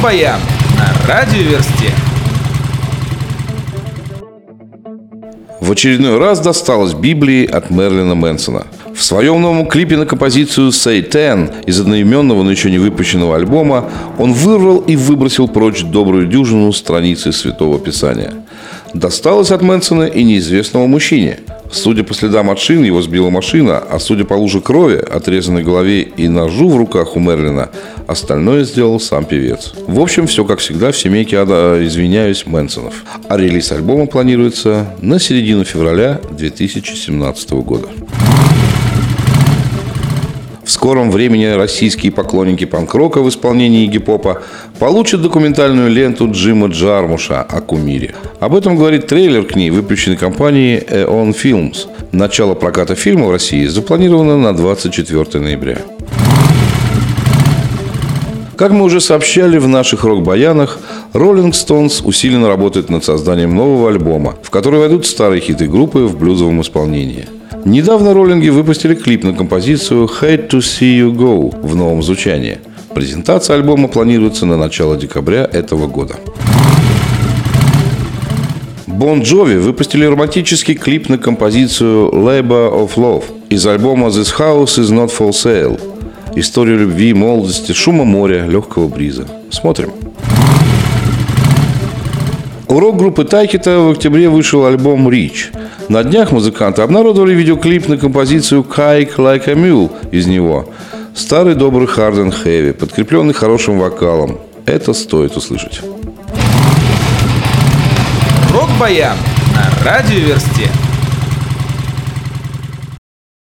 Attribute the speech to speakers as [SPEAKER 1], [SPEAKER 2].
[SPEAKER 1] Рок-баян на радиоверсте.
[SPEAKER 2] В очередной раз досталось Библии от Мерлина Мэнсона. В своем новом клипе на композицию «Say Ten» из одноименного, но еще не выпущенного альбома он вырвал и выбросил прочь добрую дюжину страницы Святого Писания. Досталось от Мэнсона и неизвестному мужчине. Судя по следам от шин, его сбила машина, а судя по луже крови, отрезанной голове и ножу в руках у Мерлина, остальное сделал сам певец. В общем, все как всегда в семейке Ада, извиняюсь, Мэнсонов. А релиз альбома планируется на середину февраля 2017 года. Скором времени российские поклонники панк-рока в исполнении гип-попа получат документальную ленту Джима Джармуша о кумире. Об этом говорит трейлер к ней, выпущенный компанией Eon Films. Начало проката фильма в России запланировано на 24 ноября. Как мы уже сообщали в наших рок-баянах, Rolling Stones усиленно работает над созданием нового альбома, в который войдут старые хиты группы в блюзовом исполнении – Недавно роллинги выпустили клип на композицию «Hate to See You Go» в новом звучании. Презентация альбома планируется на начало декабря этого года. Бон Джови выпустили романтический клип на композицию «Labor of Love» из альбома «This House is not for sale». Историю любви, молодости, шума моря, легкого бриза. Смотрим. У рок-группы Тайкета в октябре вышел альбом «Рич». На днях музыканты обнародовали видеоклип на композицию «Kike Like a Mule» из него. Старый добрый hard and heavy, подкрепленный хорошим вокалом. Это стоит услышать.
[SPEAKER 1] Рок-баян на радиоверсте.